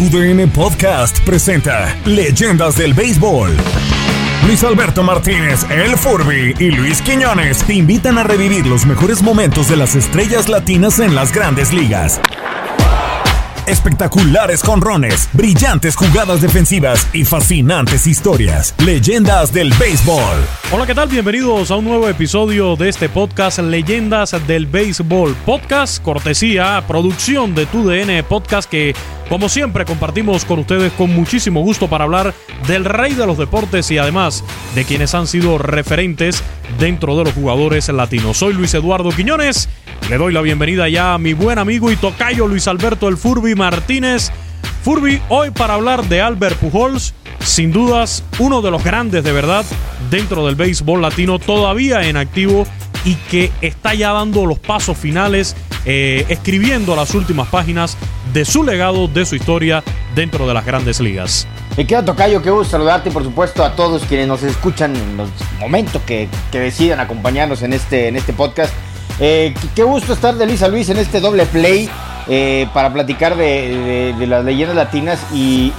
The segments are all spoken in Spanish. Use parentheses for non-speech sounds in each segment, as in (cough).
TUDN Podcast presenta Leyendas del Béisbol. Luis Alberto Martínez, El Furby y Luis Quiñones te invitan a revivir los mejores momentos de las estrellas latinas en las grandes ligas espectaculares jonrones, brillantes jugadas defensivas y fascinantes historias. Leyendas del béisbol. Hola, ¿qué tal? Bienvenidos a un nuevo episodio de este podcast Leyendas del Béisbol. Podcast cortesía, producción de TUDN Podcast que, como siempre, compartimos con ustedes con muchísimo gusto para hablar del rey de los deportes y además de quienes han sido referentes dentro de los jugadores latinos. Soy Luis Eduardo Quiñones. Le doy la bienvenida ya a mi buen amigo y tocayo Luis Alberto El Furby Martínez. Furby, hoy para hablar de Albert Pujols, sin dudas uno de los grandes de verdad dentro del béisbol latino, todavía en activo y que está ya dando los pasos finales, eh, escribiendo las últimas páginas de su legado, de su historia dentro de las grandes ligas. Me queda Tocayo, qué gusto saludarte y por supuesto a todos quienes nos escuchan en los momentos que, que decidan acompañarnos en este, en este podcast. Eh, qué gusto estar de Lisa Luis en este doble play eh, para platicar de, las leyendas latinas y,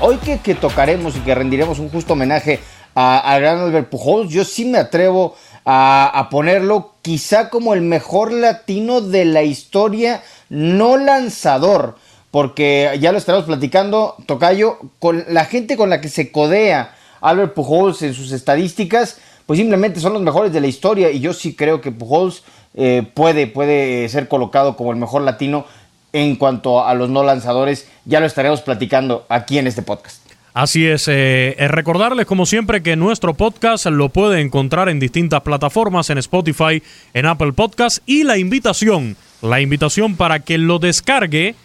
hoy que, tocaremos y que rendiremos un justo homenaje a, gran Albert Pujols, yo sí me atrevo a, ponerlo quizá como el mejor latino de la historia, no lanzador, porque ya lo estaremos platicando, Tocayo, con la gente con la que se codea Albert Pujols en sus estadísticas, pues simplemente son los mejores de la historia y yo sí creo que Pujols eh, puede, puede ser colocado como el mejor latino en cuanto a los no lanzadores. Ya lo estaremos platicando aquí en este podcast. Así es, eh, recordarles como siempre que nuestro podcast lo puede encontrar en distintas plataformas, en Spotify, en Apple Podcast y la invitación, la invitación para que lo descargue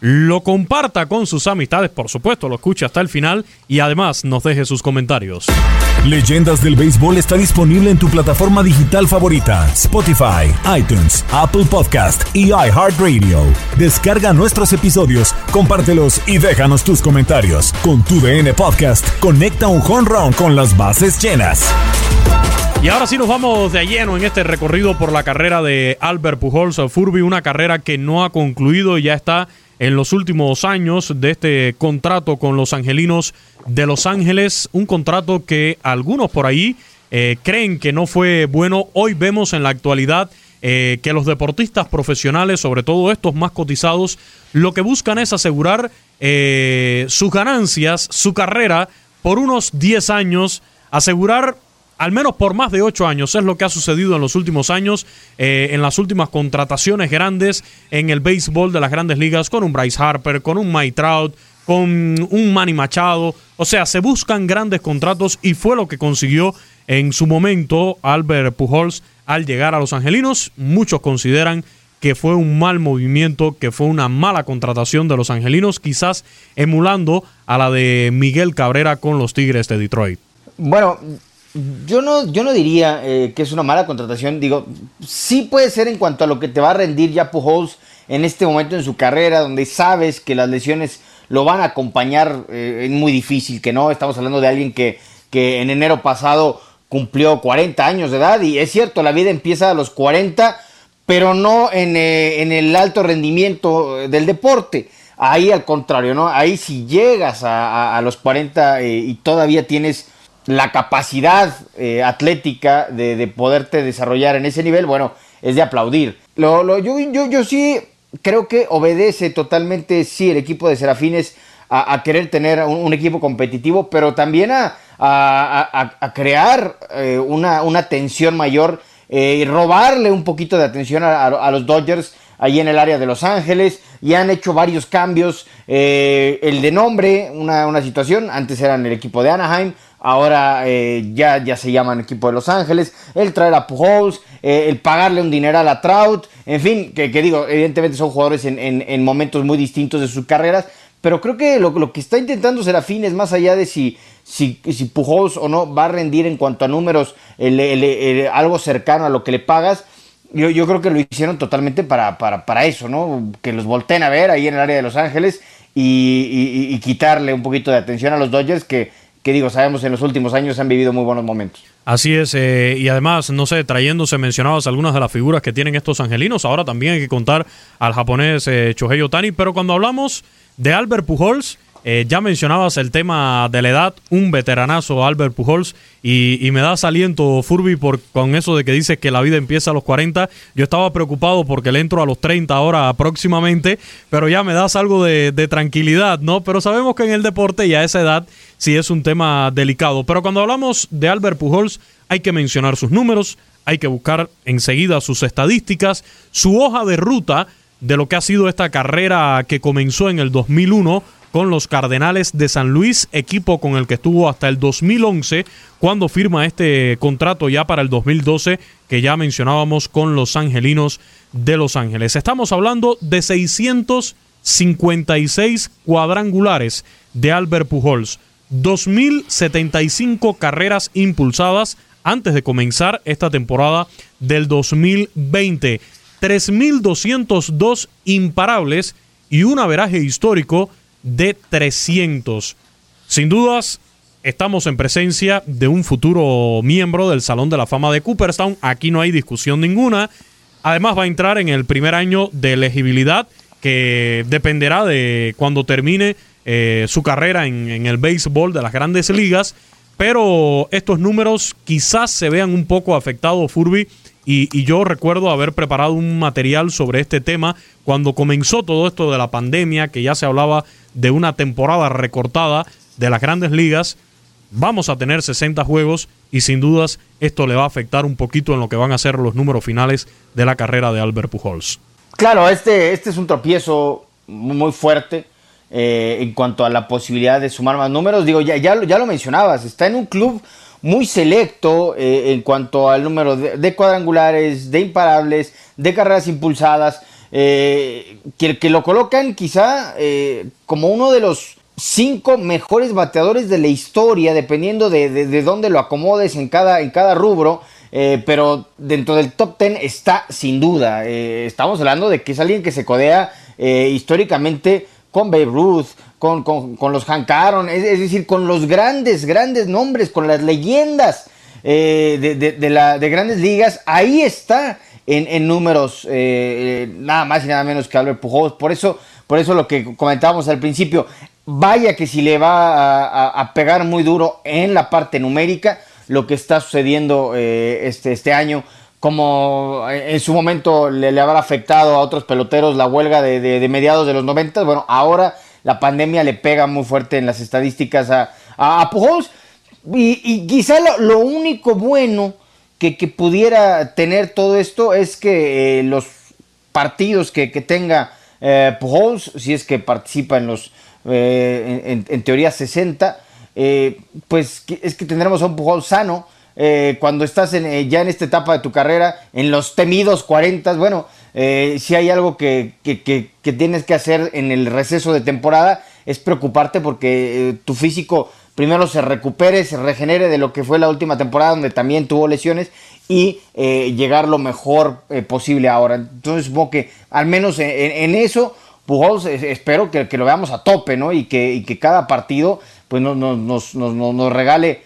lo comparta con sus amistades, por supuesto, lo escuche hasta el final y además nos deje sus comentarios. Leyendas del Béisbol está disponible en tu plataforma digital favorita, Spotify, iTunes, Apple Podcast y iHeartRadio. Descarga nuestros episodios, compártelos y déjanos tus comentarios. Con tu DN Podcast, conecta un home run con las bases llenas. Y ahora sí nos vamos de lleno en este recorrido por la carrera de Albert Pujols Furby, una carrera que no ha concluido y ya está en los últimos años de este contrato con los Angelinos de Los Ángeles, un contrato que algunos por ahí eh, creen que no fue bueno. Hoy vemos en la actualidad eh, que los deportistas profesionales, sobre todo estos más cotizados, lo que buscan es asegurar eh, sus ganancias, su carrera por unos 10 años, asegurar al menos por más de ocho años. Es lo que ha sucedido en los últimos años, eh, en las últimas contrataciones grandes en el béisbol de las grandes ligas, con un Bryce Harper, con un Mike Trout, con un Manny Machado. O sea, se buscan grandes contratos y fue lo que consiguió en su momento Albert Pujols al llegar a los Angelinos. Muchos consideran que fue un mal movimiento, que fue una mala contratación de los Angelinos, quizás emulando a la de Miguel Cabrera con los Tigres de Detroit. Bueno, yo no, yo no diría eh, que es una mala contratación. Digo, sí puede ser en cuanto a lo que te va a rendir ya Pujols en este momento en su carrera, donde sabes que las lesiones lo van a acompañar. Eh, es muy difícil que no. Estamos hablando de alguien que, que en enero pasado cumplió 40 años de edad. Y es cierto, la vida empieza a los 40, pero no en, eh, en el alto rendimiento del deporte. Ahí al contrario, ¿no? Ahí si llegas a, a los 40 y todavía tienes la capacidad eh, atlética de, poderte desarrollar en ese nivel, bueno, es de aplaudir. Lo, yo, yo, yo, sí creo que obedece totalmente, sí, el equipo de Serafines a, querer tener un, equipo competitivo, pero también a, a crear eh, una, una, tensión mayor eh, y robarle un poquito de atención a, los Dodgers ahí en el área de Los Ángeles y han hecho varios cambios. el de nombre, una, una situación, antes eran el equipo de Anaheim, ahora eh, ya, ya se llaman equipo de Los Ángeles, el traer a Pujols, eh, el pagarle un dineral a Trout, en fin, que, digo, evidentemente son jugadores en, momentos muy distintos de sus carreras, pero creo que lo, que está intentando Serafín es más allá de si, si, si Pujols o no va a rendir en cuanto a números algo cercano a lo que le pagas, yo, yo creo que lo hicieron totalmente para, para, para, eso, ¿no? Que los volteen a ver ahí en el área de Los Ángeles y, quitarle un poquito de atención a los Dodgers que, que, digo, sabemos en los últimos años han vivido muy buenos momentos. Así es, eh, y además, no sé, trayéndose, mencionabas algunas de las figuras que tienen estos angelinos, ahora también hay que contar al japonés eh, Otani, pero cuando hablamos de Albert Pujols, eh, ya mencionabas el tema de la edad, un veteranazo Albert Pujols, y, me das aliento, Furby, por, con eso de que dices que la vida empieza a los 40. Yo estaba preocupado porque le entro a los 30 ahora próximamente, pero ya me das algo de, tranquilidad, ¿no? Pero sabemos que en el deporte y a esa edad sí es un tema delicado. Pero cuando hablamos de Albert Pujols, hay que mencionar sus números, hay que buscar enseguida sus estadísticas, su hoja de ruta de lo que ha sido esta carrera que comenzó en el 2001 con los Cardenales de San Luis, equipo con el que estuvo hasta el 2011, cuando firma este contrato ya para el 2012 que ya mencionábamos con los Angelinos de Los Ángeles. Estamos hablando de 656 cuadrangulares de Albert Pujols, 2.075 carreras impulsadas antes de comenzar esta temporada del 2020, 3.202 imparables y un averaje histórico de 300. Sin dudas, estamos en presencia de un futuro miembro del Salón de la Fama de Cooperstown. Aquí no hay discusión ninguna. Además va a entrar en el primer año de elegibilidad que dependerá de cuando termine eh, su carrera en, el béisbol de las grandes ligas. Pero estos números quizás se vean un poco afectados, Furby, y, yo recuerdo haber preparado un material sobre este tema cuando comenzó todo esto de la pandemia, que ya se hablaba de una temporada recortada de las grandes ligas. Vamos a tener 60 juegos y sin dudas esto le va a afectar un poquito en lo que van a ser los números finales de la carrera de Albert Pujols. Claro, este, este es un tropiezo muy fuerte eh, en cuanto a la posibilidad de sumar más números. Digo, ya, ya, ya lo mencionabas, está en un club muy selecto eh, en cuanto al número de, cuadrangulares, de imparables, de carreras impulsadas, eh, que, lo colocan quizá como uno de los cinco mejores bateadores de la historia, dependiendo de, de, dónde lo acomodes en cada, en cada rubro. pero dentro del top ten está sin duda. estamos hablando de que es alguien que se codea históricamente con Babe Ruth, con, con, los Hank Aaron, es, decir, con los grandes, grandes nombres, con las leyendas eh, de, de, la, de grandes ligas, ahí está en, números eh, nada más y nada menos que Albert Pujols. Por eso, por eso lo que comentábamos al principio, vaya que si le va a, pegar muy duro en la parte numérica lo que está sucediendo eh, este, este año como en su momento le, habrá afectado a otros peloteros la huelga de, mediados de los 90, bueno, ahora la pandemia le pega muy fuerte en las estadísticas a, Pujols. Y, quizá lo, único bueno que, pudiera tener todo esto es que eh, los partidos que, tenga eh, Pujols, si es que participa en los, eh, en, teoría 60, pues es que tendremos a un Pujols sano. Cuando estás en, ya en esta etapa de tu carrera, en los temidos 40, bueno, eh, si hay algo que, tienes que hacer en el receso de temporada es preocuparte porque eh, tu físico primero se recupere, se regenere de lo que fue la última temporada donde también tuvo lesiones y eh, llegar lo mejor posible ahora. Entonces supongo que al menos en, eso Pujols espero que, lo veamos a tope ¿no? y, que, que cada partido pues nos, nos, nos regale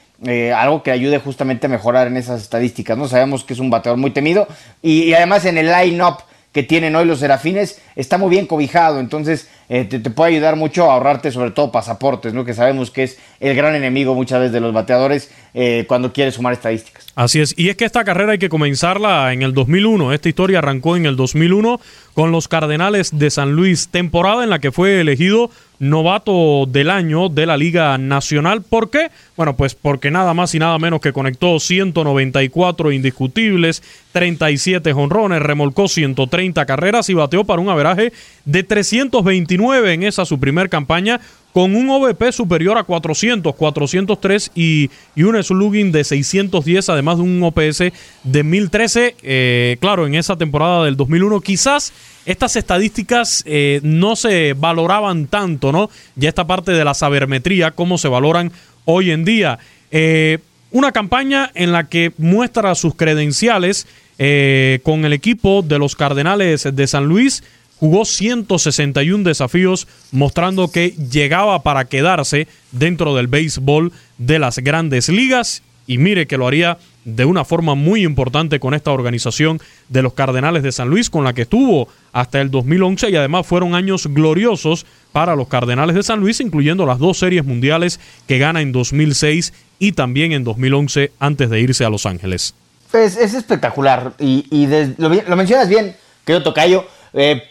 algo que ayude justamente a mejorar en esas estadísticas. ¿no? Sabemos que es un bateador muy temido y, y además en el line-up que tienen hoy los serafines está muy bien cobijado, entonces eh, te, puede ayudar mucho a ahorrarte sobre todo pasaportes, ¿no? que sabemos que es el gran enemigo muchas veces de los bateadores eh, cuando quieres sumar estadísticas. Así es, y es que esta carrera hay que comenzarla en el 2001, esta historia arrancó en el 2001 con los Cardenales de San Luis, temporada en la que fue elegido novato del año de la Liga Nacional. ¿Por qué? Bueno, pues porque nada más y nada menos que conectó 194 indiscutibles, 37 jonrones, remolcó 130 carreras y bateó para un averaje de 329 en esa su primer campaña con un OVP superior a 400, 403 y, y un slugging de 610, además de un OPS de 1013. Eh, claro, en esa temporada del 2001 quizás estas estadísticas eh, no se valoraban tanto, ¿no? Ya esta parte de la sabermetría, cómo se valoran hoy en día. Eh, una campaña en la que muestra sus credenciales con el equipo de los Cardenales de San Luis jugó 161 desafíos mostrando que llegaba para quedarse dentro del béisbol de las grandes ligas y mire que lo haría de una forma muy importante con esta organización de los Cardenales de San Luis con la que estuvo hasta el 2011 y además fueron años gloriosos para los Cardenales de San Luis incluyendo las dos series mundiales que gana en 2006 y también en 2011 antes de irse a Los Ángeles. Pues es espectacular y, lo, lo mencionas bien, querido Tocayo. Eh,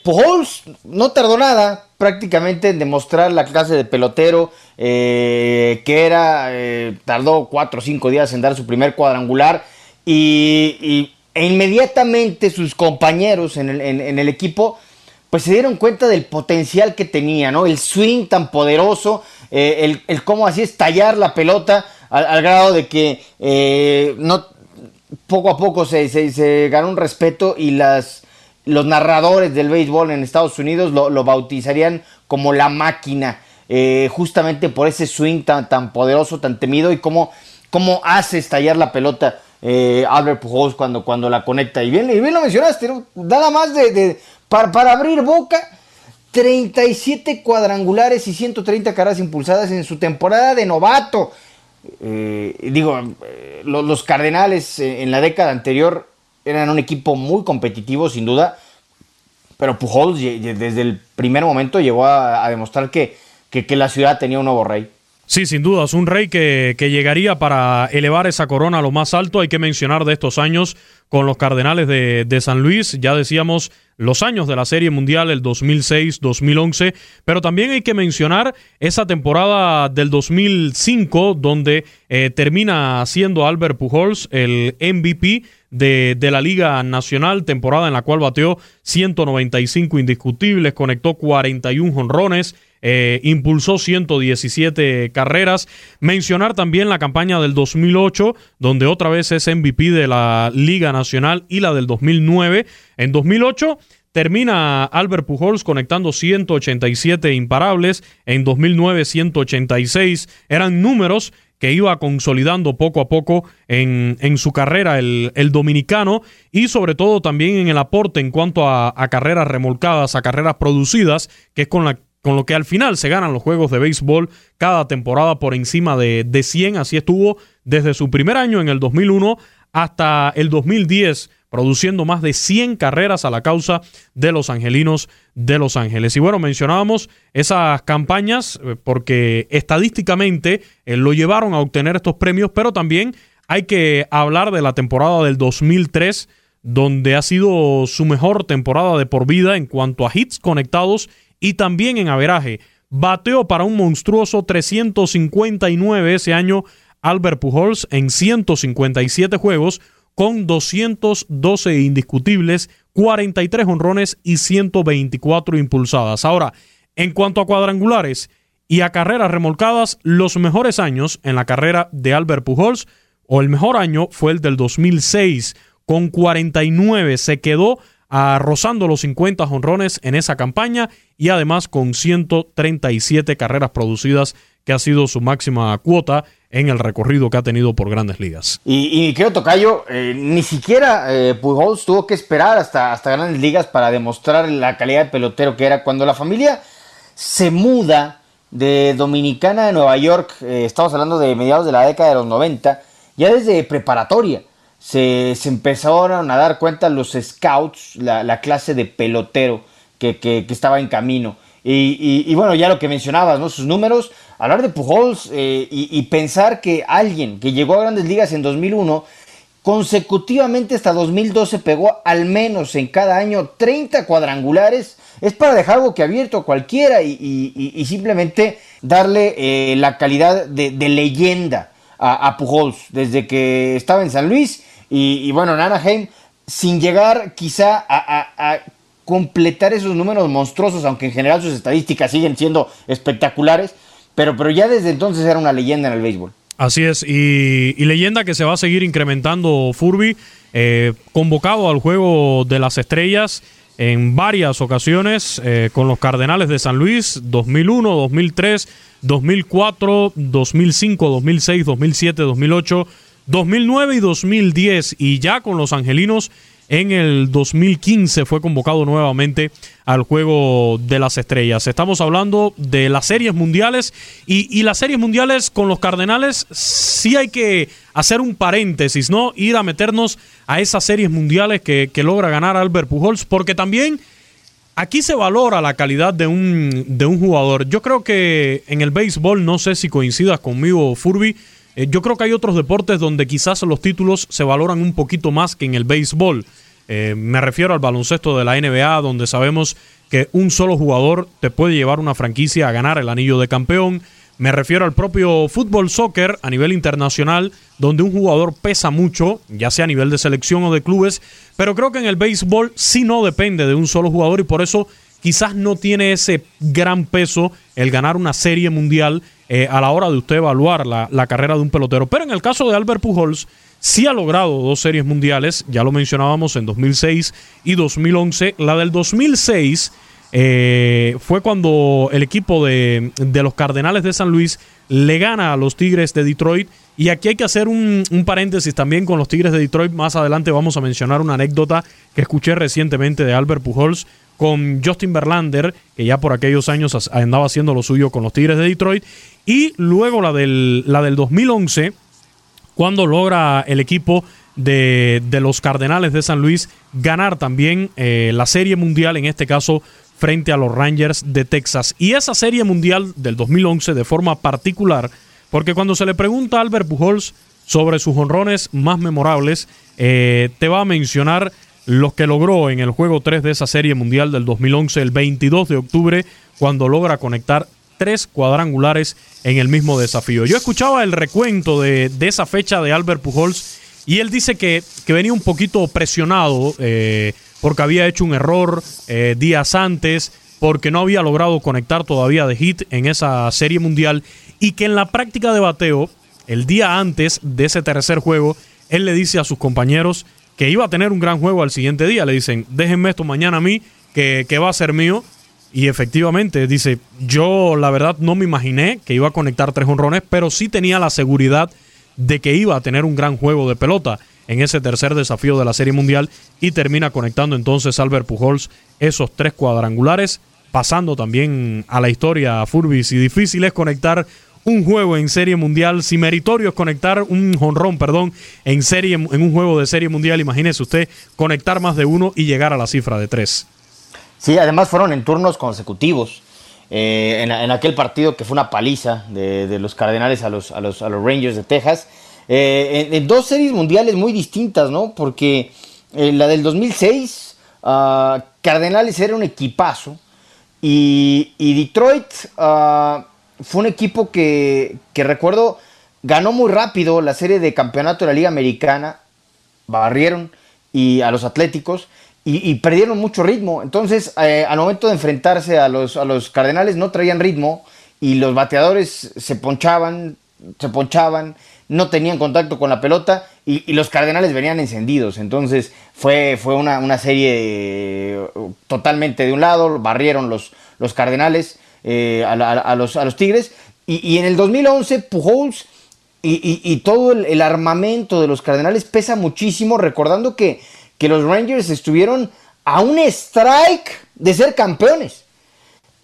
no tardó nada prácticamente en demostrar la clase de pelotero eh, que era. Eh, tardó cuatro o cinco días en dar su primer cuadrangular y, e inmediatamente sus compañeros en el, equipo pues se dieron cuenta del potencial que tenía, ¿no? El swing tan poderoso, el, cómo así estallar la pelota al, grado de que no poco a poco se, se ganó un respeto y las los narradores del béisbol en Estados Unidos lo, bautizarían como la máquina, eh, justamente por ese swing tan, poderoso, tan temido y cómo, cómo hace estallar la pelota eh, Albert Pujols cuando, cuando la conecta. Y bien, y bien lo mencionaste, nada más de, para, abrir boca. 37 cuadrangulares y 130 caras impulsadas en su temporada de novato. Eh, digo, los Cardenales en la década anterior eran un equipo muy competitivo, sin duda, pero Pujols desde el primer momento llegó a, demostrar que, que, la ciudad tenía un nuevo rey. Sí, sin duda, es un rey que, que, llegaría para elevar esa corona a lo más alto. Hay que mencionar de estos años con los Cardenales de, de San Luis, ya decíamos los años de la Serie Mundial, el 2006-2011, pero también hay que mencionar esa temporada del 2005 donde eh, termina siendo Albert Pujols el MVP de, la Liga Nacional, temporada en la cual bateó 195 indiscutibles, conectó 41 jonrones, eh, impulsó 117 carreras. Mencionar también la campaña del 2008, donde otra vez es MVP de la Liga Nacional y la del 2009. En 2008 termina Albert Pujols conectando 187 imparables, en 2009 186. Eran números que iba consolidando poco a poco en, en su carrera el, el, dominicano y sobre todo también en el aporte en cuanto a, carreras remolcadas, a carreras producidas, que es con la con lo que al final se ganan los juegos de béisbol cada temporada por encima de, de 100. Así estuvo desde su primer año en el 2001 hasta el 2010, produciendo más de 100 carreras a la causa de los angelinos de Los Ángeles. Y bueno, mencionábamos esas campañas eh, porque estadísticamente eh, lo llevaron a obtener estos premios, pero también hay que hablar de la temporada del 2003 donde ha sido su mejor temporada de por vida en cuanto a hits conectados y también en averaje. Bateó para un monstruoso 359 ese año Albert Pujols en 157 juegos con 212 indiscutibles, 43 honrones y 124 impulsadas. Ahora, en cuanto a cuadrangulares y a carreras remolcadas, los mejores años en la carrera de Albert Pujols, o el mejor año fue el del 2006, con 49 se quedó rozando los 50 honrones en esa campaña y además con 137 carreras producidas, que ha sido su máxima cuota en el recorrido que ha tenido por grandes ligas. Y, y creo, Tocayo, eh, ni siquiera eh, Pujols tuvo que esperar hasta, hasta grandes ligas para demostrar la calidad de pelotero que era. Cuando la familia se muda de Dominicana a Nueva York, eh, estamos hablando de mediados de la década de los 90, ya desde preparatoria se, se empezaron a dar cuenta los scouts, la, clase de pelotero que, estaba en camino. Y, bueno, ya lo que mencionabas, ¿no? Sus números, hablar de Pujols eh, y, pensar que alguien que llegó a grandes ligas en 2001, consecutivamente hasta 2012 pegó al menos en cada año 30 cuadrangulares, es para dejar algo que abierto a cualquiera y, simplemente darle eh, la calidad de, leyenda a Pujols desde que estaba en San Luis y, bueno, en Anaheim, sin llegar quizá a, completar esos números monstruosos, aunque en general sus estadísticas siguen siendo espectaculares, pero, pero ya desde entonces era una leyenda en el béisbol. Así es, y, leyenda que se va a seguir incrementando Furby, eh, convocado al juego de las estrellas en varias ocasiones eh, con los Cardenales de San Luis, 2001, 2003, 2004, 2005, 2006, 2007, 2008, 2009 y 2010, y ya con los Angelinos en el 2015 fue convocado nuevamente al Juego de las Estrellas. Estamos hablando de las series mundiales y, las series mundiales con los Cardenales sí hay que hacer un paréntesis, ¿no? Ir a meternos a esas series mundiales que, logra ganar Albert Pujols, porque también aquí se valora la calidad de un, de un jugador. Yo creo que en el béisbol, no sé si coincidas conmigo, Furby, eh, yo creo que hay otros deportes donde quizás los títulos se valoran un poquito más que en el béisbol. Eh, me refiero al baloncesto de la NBA, donde sabemos que un solo jugador te puede llevar una franquicia a ganar el anillo de campeón. Me refiero al propio fútbol soccer a nivel internacional, donde un jugador pesa mucho, ya sea a nivel de selección o de clubes, pero creo que en el béisbol sí no depende de un solo jugador y por eso quizás no tiene ese gran peso el ganar una serie mundial eh, a la hora de usted evaluar la, la, carrera de un pelotero. Pero en el caso de Albert Pujols, sí ha logrado dos series mundiales, ya lo mencionábamos en 2006 y 2011. La del 2006 eh, fue cuando el equipo de, de, los Cardenales de San Luis le gana a los Tigres de Detroit. Y aquí hay que hacer un, un, paréntesis también con los Tigres de Detroit. Más adelante vamos a mencionar una anécdota que escuché recientemente de Albert Pujols con Justin Verlander, que ya por aquellos años andaba haciendo lo suyo con los Tigres de Detroit. Y luego la del, la del 2011, cuando logra el equipo de, los Cardenales de San Luis ganar también eh, la Serie Mundial, en este caso frente a los Rangers de Texas. Y esa Serie Mundial del 2011 de forma particular, porque cuando se le pregunta a Albert Pujols sobre sus honrones más memorables, eh, te va a mencionar los que logró en el juego 3 de esa Serie Mundial del 2011, el 22 de octubre, cuando logra conectar tres cuadrangulares en el mismo desafío. Yo escuchaba el recuento de, esa fecha de Albert Pujols y él dice que, venía un poquito presionado eh, porque había hecho un error eh, días antes, porque no había logrado conectar todavía de hit en esa serie mundial y que en la práctica de bateo, el día antes de ese tercer juego, él le dice a sus compañeros que iba a tener un gran juego al siguiente día. Le dicen, déjenme esto mañana a mí, que, que va a ser mío. Y efectivamente, dice, yo la verdad no me imaginé que iba a conectar tres honrones, pero sí tenía la seguridad de que iba a tener un gran juego de pelota en ese tercer desafío de la Serie Mundial y termina conectando entonces Albert Pujols esos tres cuadrangulares, pasando también a la historia a Furbis. Y difícil es conectar un juego en Serie Mundial, si meritorio es conectar un jonrón, perdón, en serie en un juego de Serie Mundial, imagínese usted conectar más de uno y llegar a la cifra de tres. Sí, además fueron en turnos consecutivos. Eh, en, aquel partido que fue una paliza de, los Cardenales a los, a los, Rangers de Texas. Eh, en, dos series mundiales muy distintas, ¿no? Porque eh, la del 2006, ah, Cardenales era un equipazo y, Detroit ah, fue un equipo que, que recuerdo ganó muy rápido la serie de campeonato de la Liga Americana, barrieron y a los Atléticos y, perdieron mucho ritmo. Entonces, eh, al momento de enfrentarse a los, a los Cardenales, no traían ritmo y los bateadores se ponchaban, se ponchaban, no tenían contacto con la pelota y, los Cardenales venían encendidos. Entonces, fue, fue una, serie eh, totalmente de un lado, barrieron los, los Cardenales eh, a, los, a los Tigres. Y, en el 2011, Pujols y, todo el armamento de los Cardenales pesa muchísimo, recordando que que los Rangers estuvieron a un strike de ser campeones.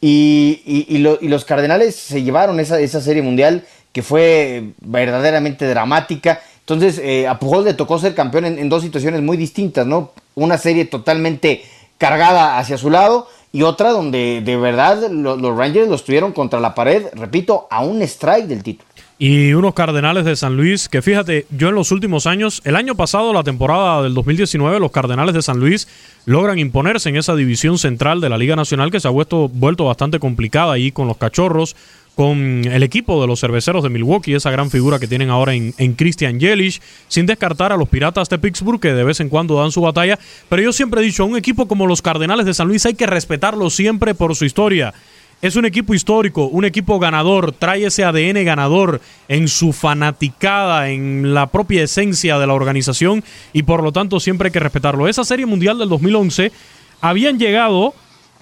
Y, los Cardenales se llevaron esa, serie mundial que fue verdaderamente dramática. Entonces, eh, a Pujol le tocó ser campeón en, dos situaciones muy distintas, ¿no? Una serie totalmente cargada hacia su lado y otra donde de verdad los Rangers los tuvieron contra la pared, repito, a un strike del título. Y unos Cardenales de San Luis que fíjate, yo en los últimos años, el año pasado, la temporada del 2019, los Cardenales de San Luis logran imponerse en esa división central de la Liga Nacional que se ha vuelto, vuelto bastante complicada ahí con los Cachorros, con el equipo de los cerveceros de Milwaukee, esa gran figura que tienen ahora en, en Christian Yelich, sin descartar a los Piratas de Pittsburgh que de vez en cuando dan su batalla, pero yo siempre he dicho, a un equipo como los Cardenales de San Luis hay que respetarlo siempre por su historia es un equipo histórico, un equipo ganador, trae ese ADN ganador en su fanaticada, en la propia esencia de la organización y por lo tanto siempre hay que respetarlo. Esa serie mundial del 2011 habían llegado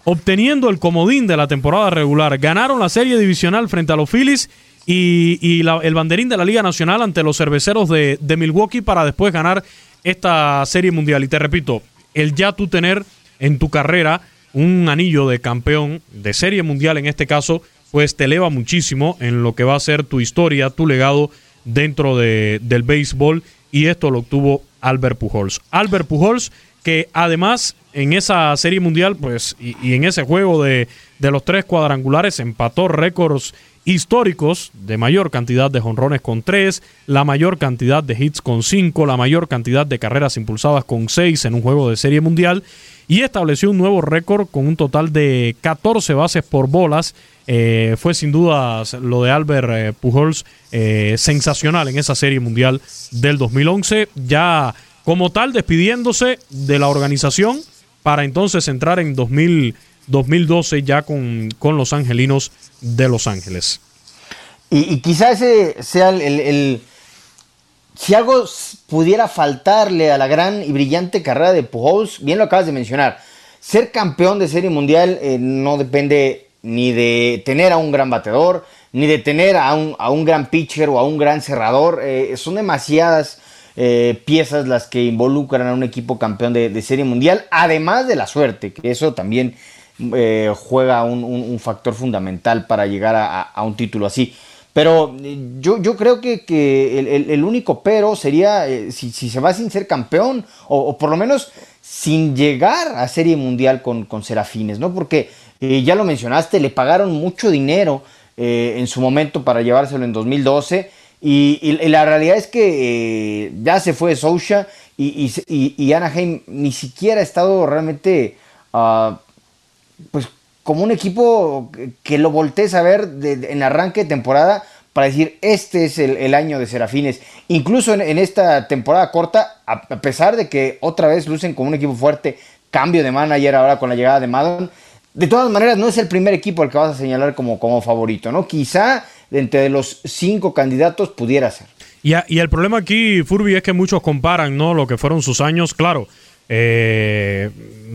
obteniendo el comodín de la temporada regular, ganaron la serie divisional frente a los Phillies y, el banderín de la Liga Nacional ante los cerveceros de, de Milwaukee para después ganar esta serie mundial. Y te repito, el ya tú tener en tu carrera un anillo de campeón de serie mundial en este caso, pues te eleva muchísimo en lo que va a ser tu historia, tu legado dentro de, del béisbol y esto lo obtuvo Albert Pujols. Albert Pujols que además en esa serie mundial pues y, en ese juego de, de los tres cuadrangulares empató récords históricos de mayor cantidad de jonrones con 3, la mayor cantidad de hits con 5, la mayor cantidad de carreras impulsadas con 6 en un juego de serie mundial y estableció un nuevo récord con un total de 14 bases por bolas. Eh, fue sin duda lo de Albert eh, Pujols eh, sensacional en esa serie mundial del 2011, ya como tal despidiéndose de la organización para entonces entrar en 2000 2012 ya con, con los angelinos de Los Ángeles. Y, quizás ese sea el, Si algo pudiera faltarle a la gran y brillante carrera de Pujols, bien lo acabas de mencionar, ser campeón de serie mundial eh, no depende ni de tener a un gran bateador, ni de tener a un, a un gran pitcher o a un gran cerrador. Eh, son demasiadas eh, piezas las que involucran a un equipo campeón de, serie mundial, además de la suerte, que eso también eh, juega un, factor fundamental para llegar a, un título así. Pero eh, yo, yo creo que, el, único pero sería si, se va sin ser campeón o, por lo menos sin llegar a Serie Mundial con, con Serafines, ¿no? Porque ya lo mencionaste, le pagaron mucho dinero en su momento para llevárselo en 2012 y, la realidad es que ya se fue Sousha y, y, Anaheim ni siquiera ha estado realmente... Uh, pues como un equipo que lo voltees a ver en arranque de temporada para decir, este es el, año de Serafines. Incluso en, esta temporada corta, a, pesar de que otra vez lucen como un equipo fuerte, cambio de manager ahora con la llegada de Madden, de todas maneras no es el primer equipo al que vas a señalar como, como favorito, ¿no? Quizá entre los cinco candidatos pudiera ser. Y, y el problema aquí, Furby, es que muchos comparan, ¿no? Lo que fueron sus años, claro eh,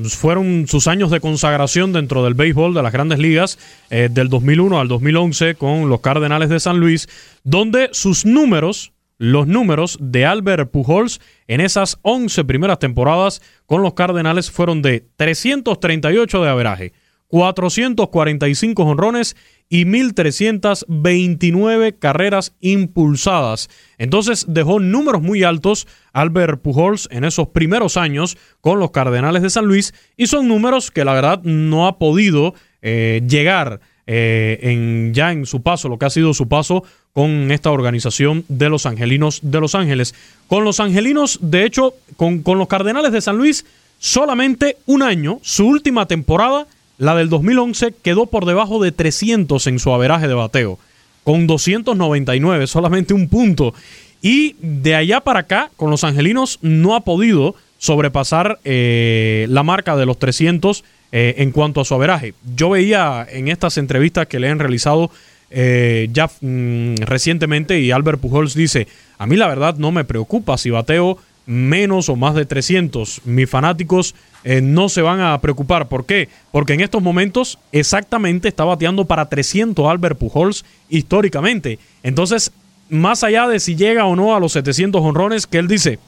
fueron sus años de consagración dentro del béisbol de las grandes ligas eh, del 2001 al 2011 con los Cardenales de San Luis, donde sus números, los números de Albert Pujols en esas 11 primeras temporadas con los Cardenales fueron de 338 de averaje, 445 honrones y 1.329 carreras impulsadas. Entonces dejó números muy altos Albert Pujols en esos primeros años con los Cardenales de San Luis y son números que la verdad no ha podido eh, llegar eh, en, ya en su paso, lo que ha sido su paso con esta organización de los Angelinos de Los Ángeles. Con los Angelinos, de hecho, con, con los Cardenales de San Luis, solamente un año, su última temporada, la del 2011 quedó por debajo de 300 en su averaje de bateo, con 299, solamente un punto. Y de allá para acá, con los angelinos, no ha podido sobrepasar eh, la marca de los 300 eh, en cuanto a su averaje. Yo veía en estas entrevistas que le han realizado eh, ya mm, recientemente y Albert Pujols dice, a mí la verdad no me preocupa si bateo menos o más de 300. Mis fanáticos eh, no se van a preocupar. ¿Por qué? Porque en estos momentos exactamente está bateando para 300 Albert Pujols históricamente. Entonces, más allá de si llega o no a los 700 honrones, que él dice,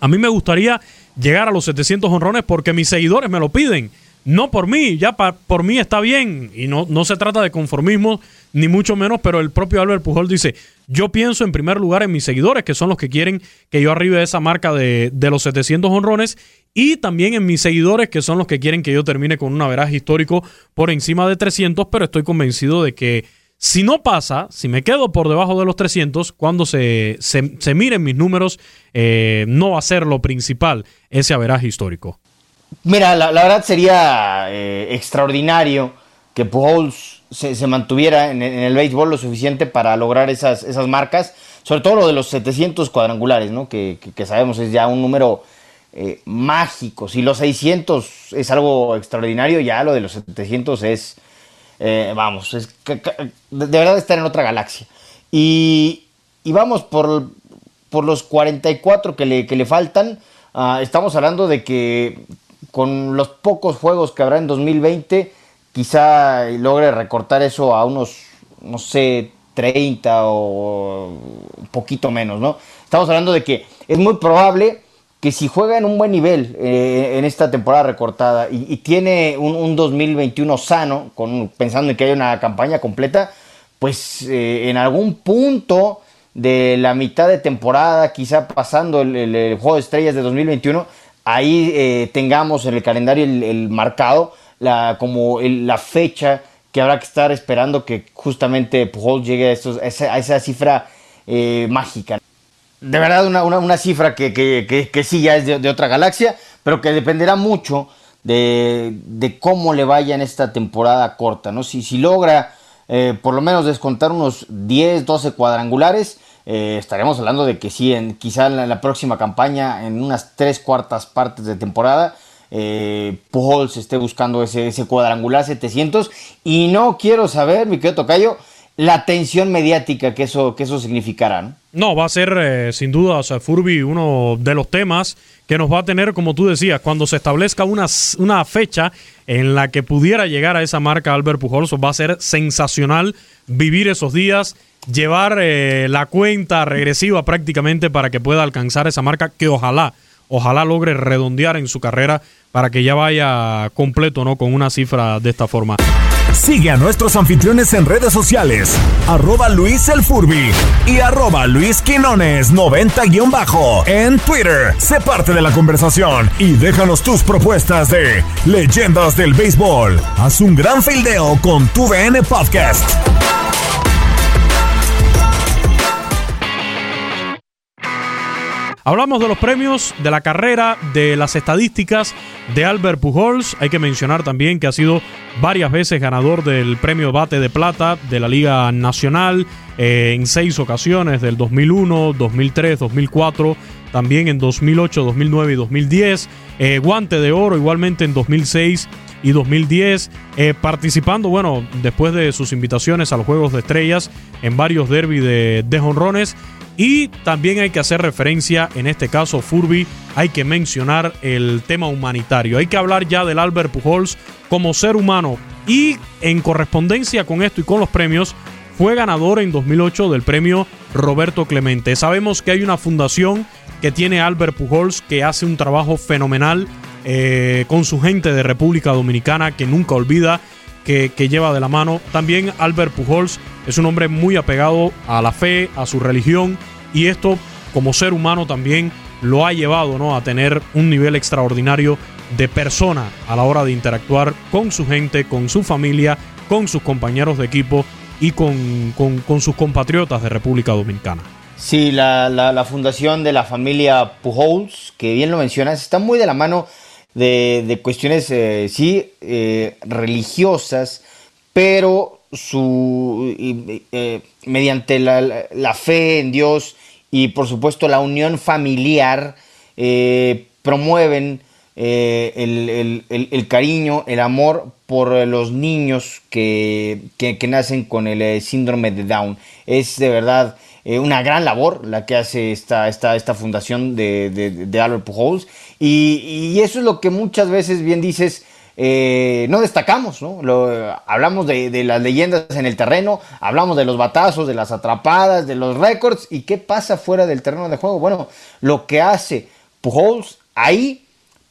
a mí me gustaría llegar a los 700 honrones porque mis seguidores me lo piden. No por mí, ya por mí está bien. Y no, no se trata de conformismo, ni mucho menos, pero el propio Albert Pujol dice, yo pienso en primer lugar en mis seguidores, que son los que quieren que yo arribe esa marca de, los 700 honrones, y también en mis seguidores, que son los que quieren que yo termine con un averaje histórico por encima de 300, pero estoy convencido de que si no pasa, si me quedo por debajo de los 300, cuando se, se, miren mis números, eh, no va a ser lo principal ese averaje histórico. Mira, la, verdad sería eh, extraordinario que Pujols se, mantuviera en, el béisbol lo suficiente para lograr esas, esas marcas, sobre todo lo de los 700 cuadrangulares, ¿no? que, sabemos es ya un número eh, mágico. Si los 600 es algo extraordinario, ya lo de los 700 es, eh, vamos, es de verdad estar en otra galaxia. Y, vamos, por, por, los 44 que le, que le faltan, ah, estamos hablando de que con los pocos juegos que habrá en 2020, quizá logre recortar eso a unos, no sé, 30 o un poquito menos, ¿no? Estamos hablando de que es muy probable que si juega en un buen nivel eh, en esta temporada recortada y, tiene un, 2021 sano, pensando en que hay una campaña completa, pues eh, en algún punto de la mitad de temporada, quizá pasando el, juego de estrellas de 2021, ahí eh, tengamos en el calendario el, marcado la, como la fecha que habrá que estar esperando que justamente Pujols llegue a, esa, cifra mágica de verdad una, una, cifra que, que, que, sí ya es de, otra galaxia, pero que dependerá mucho de, de, cómo le vaya en esta temporada corta, ¿no? Si, si logra eh, por lo menos descontar unos 10, 12 cuadrangulares, eh, estaremos hablando de que sí, en, quizá en la, próxima campaña, en unas tres cuartas partes de temporada, eh, Pujols esté buscando ese, ese cuadrangular 700 y no quiero saber, mi querido Tocayo, la tensión mediática que eso, que eso significará. ¿no? no va a ser eh, sin duda, o sea, Furby, uno de los temas que nos va a tener, como tú decías, cuando se establezca una, una fecha en la que pudiera llegar a esa marca Albert Pujols, va a ser sensacional vivir esos días, llevar eh, la cuenta regresiva prácticamente para que pueda alcanzar esa marca que ojalá, ojalá logre redondear en su carrera para que ya vaya completo, ¿no? Con una cifra de esta forma. Sigue a nuestros anfitriones en redes sociales, arroba Luis El Furby y arroba Luis Quinones 90-bajo en Twitter. Sé parte de la conversación y déjanos tus propuestas de leyendas del béisbol. Haz un gran fildeo con tu VN Podcast. Hablamos de los premios, de la carrera, de las estadísticas de Albert Pujols. Hay que mencionar también que ha sido varias veces ganador del premio Bate de Plata de la Liga Nacional eh, en seis ocasiones, del 2001, 2003, 2004, también en 2008, 2009 y 2010. Eh, guante de Oro igualmente en 2006 y 2010, eh, participando, bueno, después de sus invitaciones a los Juegos de Estrellas en varios derbis de, de jonrones y también hay que hacer referencia, en este caso Furby, hay que mencionar el tema humanitario. Hay que hablar ya del Albert Pujols como ser humano. Y en correspondencia con esto y con los premios, fue ganador en 2008 del premio Roberto Clemente. Sabemos que hay una fundación que tiene Albert Pujols que hace un trabajo fenomenal eh, con su gente de República Dominicana que nunca olvida, que, que lleva de la mano. También Albert Pujols es un hombre muy apegado a la fe, a su religión, y esto como ser humano también lo ha llevado ¿no? a tener un nivel extraordinario de persona a la hora de interactuar con su gente, con su familia, con sus compañeros de equipo y con, sus compatriotas de República Dominicana. Sí, la, fundación de la familia Pujols, que bien lo mencionas, está muy de la mano de, cuestiones, eh, sí, eh, religiosas, pero su eh, mediante la, fe en Dios y por supuesto la unión familiar eh, promueven eh, el, cariño, el amor por los niños que, nacen con el síndrome de Down. Es de verdad una gran labor la que hace esta, esta, esta fundación de, Albert Pujols y, y, eso es lo que muchas veces bien dices eh, no destacamos, ¿no? hablamos de, las leyendas en el terreno, hablamos de los batazos, de las atrapadas, de los récords, y qué pasa fuera del terreno de juego. Bueno, lo que hace Pujols ahí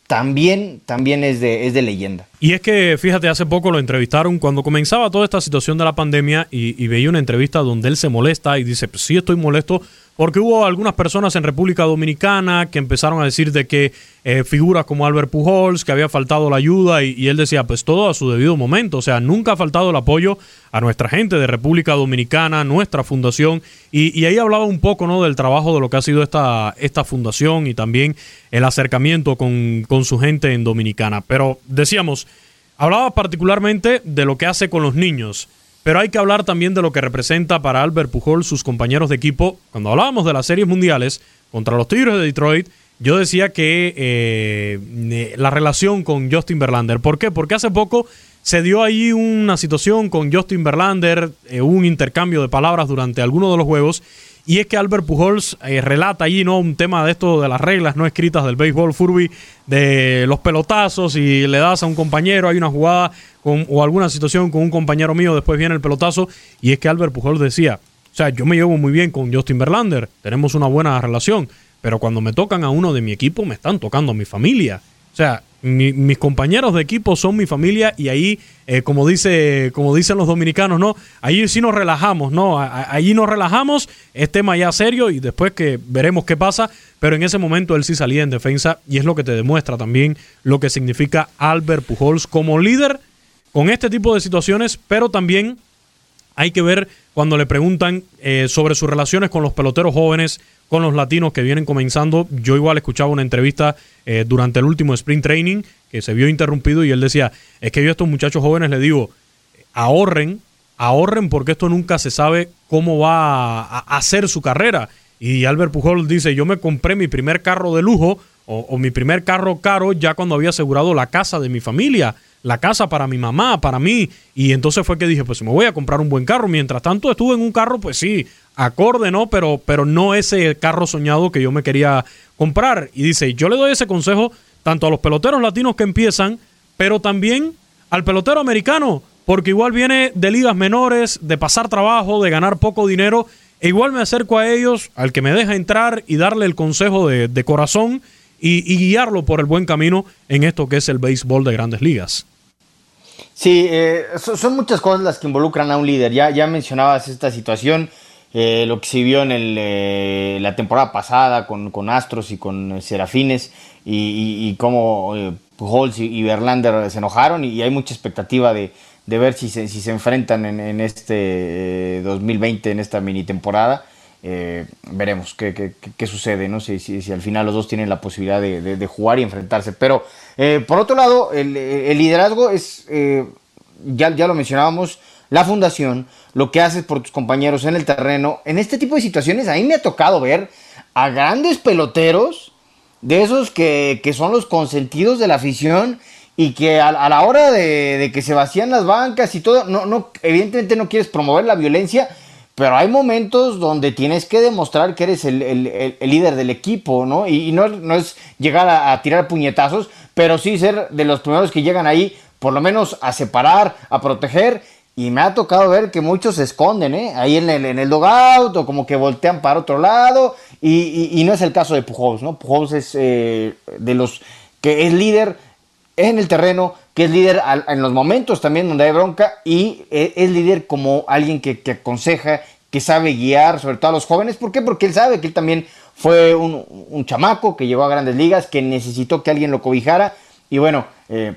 también, también es, de, es de leyenda. Y es que, fíjate, hace poco lo entrevistaron cuando comenzaba toda esta situación de la pandemia y, y veía una entrevista donde él se molesta y dice, pues sí estoy molesto porque hubo algunas personas en República Dominicana que empezaron a decir de que eh, figuras como Albert Pujols, que había faltado la ayuda, y, él decía, pues todo a su debido momento. O sea, nunca ha faltado el apoyo a nuestra gente de República Dominicana, nuestra fundación, y, ahí hablaba un poco ¿no? del trabajo de lo que ha sido esta, esta fundación y también el acercamiento con, con su gente en Dominicana. Pero decíamos, hablaba particularmente de lo que hace con los niños. Pero hay que hablar también de lo que representa para Albert Pujol sus compañeros de equipo. Cuando hablábamos de las series mundiales contra los Tigres de Detroit, yo decía que eh, la relación con Justin Verlander. ¿Por qué? Porque hace poco se dio ahí una situación con Justin Verlander, eh, un intercambio de palabras durante alguno de los juegos. Y es que Albert Pujols eh, relata allí ¿no? un tema de esto de las reglas no escritas del béisbol Furby, de los pelotazos y le das a un compañero, hay una jugada o alguna situación con un compañero mío, después viene el pelotazo. Y es que Albert Pujols decía, o sea, yo me llevo muy bien con Justin Verlander, tenemos una buena relación, pero cuando me tocan a uno de mi equipo me están tocando a mi familia. O sea, mis compañeros de equipo son mi familia y ahí, eh, como, dice, como dicen los dominicanos, ¿no? Ahí sí nos relajamos, ¿no? Allí nos relajamos, es tema ya serio y después que veremos qué pasa, pero en ese momento él sí salía en defensa y es lo que te demuestra también lo que significa Albert Pujols como líder con este tipo de situaciones, pero también hay que ver cuando le preguntan eh, sobre sus relaciones con los peloteros jóvenes, con los latinos que vienen comenzando. Yo igual escuchaba una entrevista eh, durante el último sprint training que se vio interrumpido y él decía, es que yo a estos muchachos jóvenes les digo, ahorren, ahorren porque esto nunca se sabe cómo va a, hacer su carrera. Y Albert Pujol dice, yo me compré mi primer carro de lujo o, o mi primer carro caro ya cuando había asegurado la casa de mi familia la casa para mi mamá, para mí. Y entonces fue que dije, pues me voy a comprar un buen carro. Mientras tanto estuve en un carro, pues sí, acorde, ¿no? Pero, pero no ese carro soñado que yo me quería comprar. Y dice, yo le doy ese consejo tanto a los peloteros latinos que empiezan, pero también al pelotero americano, porque igual viene de ligas menores, de pasar trabajo, de ganar poco dinero. E igual me acerco a ellos, al que me deja entrar y darle el consejo de, de corazón y, guiarlo por el buen camino en esto que es el béisbol de grandes ligas. Sí, eh, son muchas cosas las que involucran a un líder. Ya, ya mencionabas esta situación, eh, lo que se vio en el, eh, la temporada pasada con, Astros y con Serafines y, y, cómo Pujols y, Verlander se enojaron y, hay mucha expectativa de, de ver si se, enfrentan en, en este 2020, en esta mini temporada. Eh, veremos qué, sucede, ¿no? Si, al final los dos tienen la posibilidad de, jugar y enfrentarse. Pero eh, por otro lado, el, liderazgo es, eh, ya lo mencionábamos, la fundación, lo que haces por tus compañeros en el terreno. En este tipo de situaciones, a mí me ha tocado ver a grandes peloteros, de esos que, son los consentidos de la afición y que a, la hora de, que se vacían las bancas y todo, no, no, evidentemente no quieres promover la violencia, pero hay momentos donde tienes que demostrar que eres el, líder del equipo, ¿no? Y, no, no, es llegar a, tirar puñetazos, pero sí ser de los primeros que llegan ahí, por lo menos a separar, a proteger. Y me ha tocado ver que muchos se esconden, ¿eh? Ahí en el, en el dogout o como que voltean para otro lado. Y, no es el caso de Pujols, ¿no? Pujols es eh, de los que es líder en el terreno, que es líder en los momentos también donde hay bronca y e, es líder como alguien que, aconseja, que sabe guiar, sobre todo a los jóvenes. ¿Por qué? Porque él sabe que él también fue un, chamaco que llegó a grandes ligas, que necesitó que alguien lo cobijara. Y bueno, eh,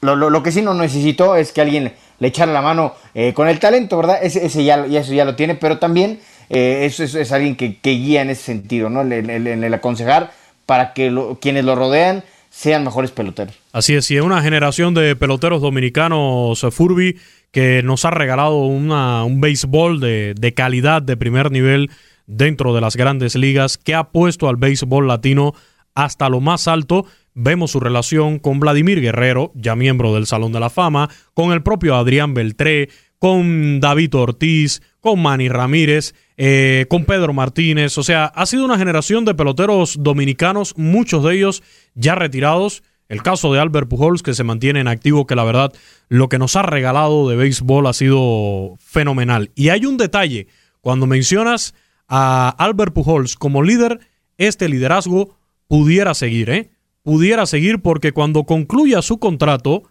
lo, que sí no necesitó es que alguien le echara la mano eh, con el talento, ¿verdad? Ese, ese ya, eso ya lo tiene, pero también eh, eso, es alguien que, guía en ese sentido, ¿no? En el, aconsejar para que quienes lo rodean sean mejores peloteros. Así es, y es una generación de peloteros dominicanos, eh, Furby, que nos ha regalado un béisbol de, de, calidad de primer nivel dentro de las grandes ligas, que ha puesto al béisbol latino hasta lo más alto. Vemos su relación con Vladimir Guerrero, ya miembro del Salón de la Fama, con el propio Adrián Beltré, con David Ortiz, con Manny Ramírez, eh, con Pedro Martínez. O sea, ha sido una generación de peloteros dominicanos, muchos de ellos ya retirados. El caso de Albert Pujols, que se mantiene en activo, que la verdad lo que nos ha regalado de béisbol ha sido fenomenal. Y hay un detalle, cuando mencionas a Albert Pujols como líder, este liderazgo pudiera seguir, ¿eh? Pudiera seguir porque cuando concluya su contrato,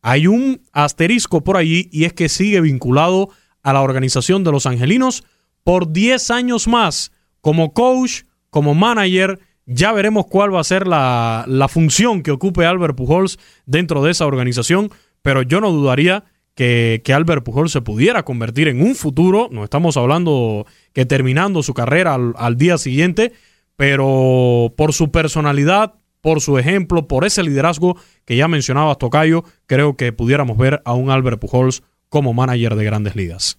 hay un asterisco por allí y es que sigue vinculado a la organización de los Angelinos por 10 años más como coach, como manager. Ya veremos cuál va a ser la, función que ocupe Albert Pujols dentro de esa organización, pero yo no dudaría que, que, Albert Pujols se pudiera convertir en un futuro, no estamos hablando que terminando su carrera al día siguiente, pero por su personalidad, por su ejemplo, por ese liderazgo que ya mencionabas, Tocayo, creo que pudiéramos ver a un Albert Pujols como manager de grandes ligas.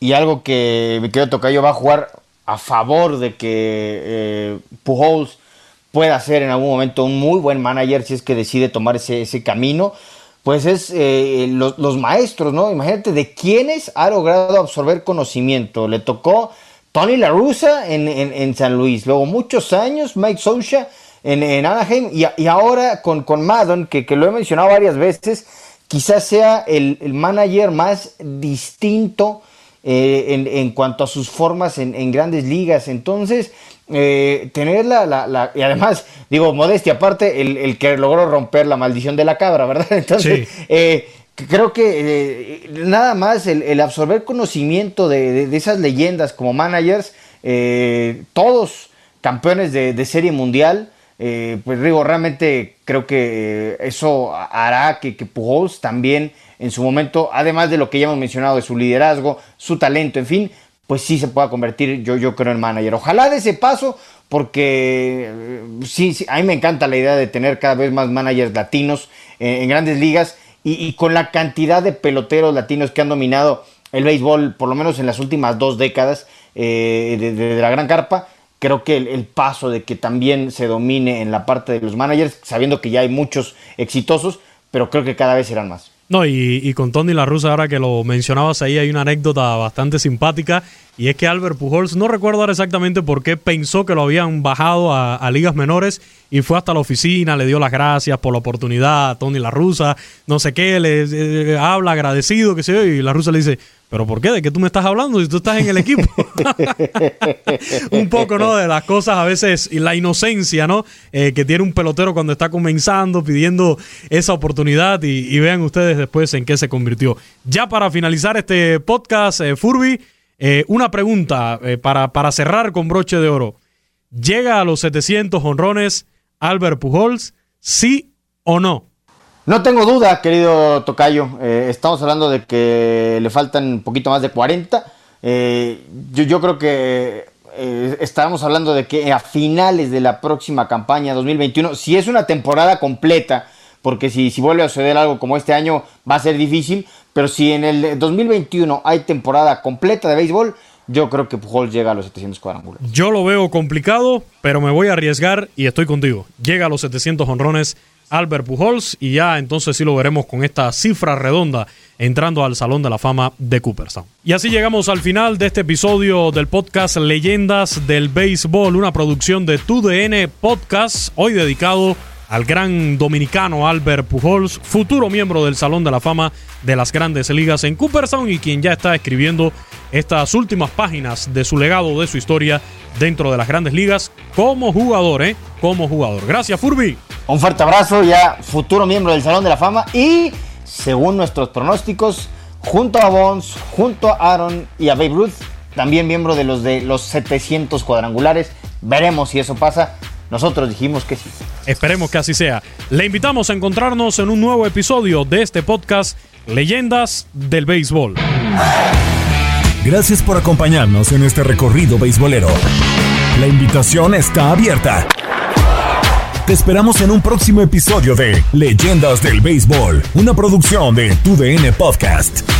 Y algo que mi querido Tocayo va a jugar a favor de que eh, Pujols pueda ser en algún momento un muy buen manager si es que decide tomar ese, ese camino, pues es eh, los, maestros, ¿no? Imagínate de quiénes ha logrado absorber conocimiento. Le tocó Tony La Russa en, en, San Luis, luego muchos años Mike Socha en, en Anaheim y, y, ahora con, con Madden, que, que, lo he mencionado varias veces, quizás sea el, el manager más distinto eh, en, en, cuanto a sus formas en, en grandes ligas. Entonces, eh, tener la, la, Y además, digo, modestia aparte, el, el, que logró romper la maldición de la cabra, ¿verdad? (laughs) Entonces, eh, creo que eh, nada más el, el, absorber conocimiento de, de, esas leyendas como managers, todos campeones de, de serie mundial, eh, pues digo, realmente creo que eso hará que, Pujols también en su momento, además de lo que ya hemos mencionado de su liderazgo, su talento, en fin, pues sí se pueda convertir, yo, yo creo, en manager. Ojalá de ese paso, porque eh, sí, sí, a mí me encanta la idea de tener cada vez más managers latinos eh, en grandes ligas y, y, con la cantidad de peloteros latinos que han dominado el béisbol, por lo menos en las últimas dos décadas eh, de, de, de, la gran carpa. Creo que el, el, paso de que también se domine en la parte de los managers, sabiendo que ya hay muchos exitosos, pero creo que cada vez serán más. No, y, con Tony La Russa, ahora que lo mencionabas ahí, hay una anécdota bastante simpática. Y es que Albert Pujols, no recuerdo ahora exactamente por qué, pensó que lo habían bajado a, ligas menores y fue hasta la oficina, le dio las gracias por la oportunidad a Tony La Russa, no sé qué, le, le, habla agradecido, que sé yo, y La Russa le dice, ¿pero por qué? ¿De qué tú me estás hablando si tú estás en el equipo? (laughs) un poco, ¿no? De las cosas a veces y la inocencia, ¿no? Eh, que tiene un pelotero cuando está comenzando, pidiendo esa oportunidad y, vean ustedes después en qué se convirtió. Ya para finalizar este podcast, eh, Furby, eh, una pregunta eh, para, para cerrar con broche de oro. ¿Llega a los 700 honrones Albert Pujols? ¿Sí o no? No tengo duda, querido Tocayo. Eh, estamos hablando de que le faltan un poquito más de 40. Eh, yo, yo, creo que estábamos hablando de que a finales de la próxima campaña 2021, si es una temporada completa, porque si, si vuelve a suceder algo como este año va a ser difícil, pero si en el 2021 hay temporada completa de béisbol, yo creo que Pujols llega a los 700 cuadrangulares. Yo lo veo complicado, pero me voy a arriesgar y estoy contigo. Llega a los 700 honrones Albert Pujols y ya entonces sí lo veremos con esta cifra redonda entrando al Salón de la Fama de Cooperstown. Y así llegamos al final de este episodio del podcast Leyendas del Béisbol, una producción de TUDN Podcast, hoy dedicado al gran dominicano Albert Pujols, futuro miembro del Salón de la Fama de las Grandes Ligas en Cooperstown y quien ya está escribiendo estas últimas páginas de su legado, de su historia dentro de las Grandes Ligas como jugador, ¿eh? Como jugador. Gracias, Furby. Un fuerte abrazo, ya futuro miembro del Salón de la Fama y, según nuestros pronósticos, junto a Bonds, junto a Aaron y a Babe Ruth, también miembro de los de los 700 cuadrangulares. Veremos si eso pasa. Nosotros dijimos que sí. Esperemos que así sea. Le invitamos a encontrarnos en un nuevo episodio de este podcast Leyendas del Béisbol. Gracias por acompañarnos en este recorrido beisbolero. La invitación está abierta. Te esperamos en un próximo episodio de Leyendas del Béisbol, una producción de TUDN Podcast.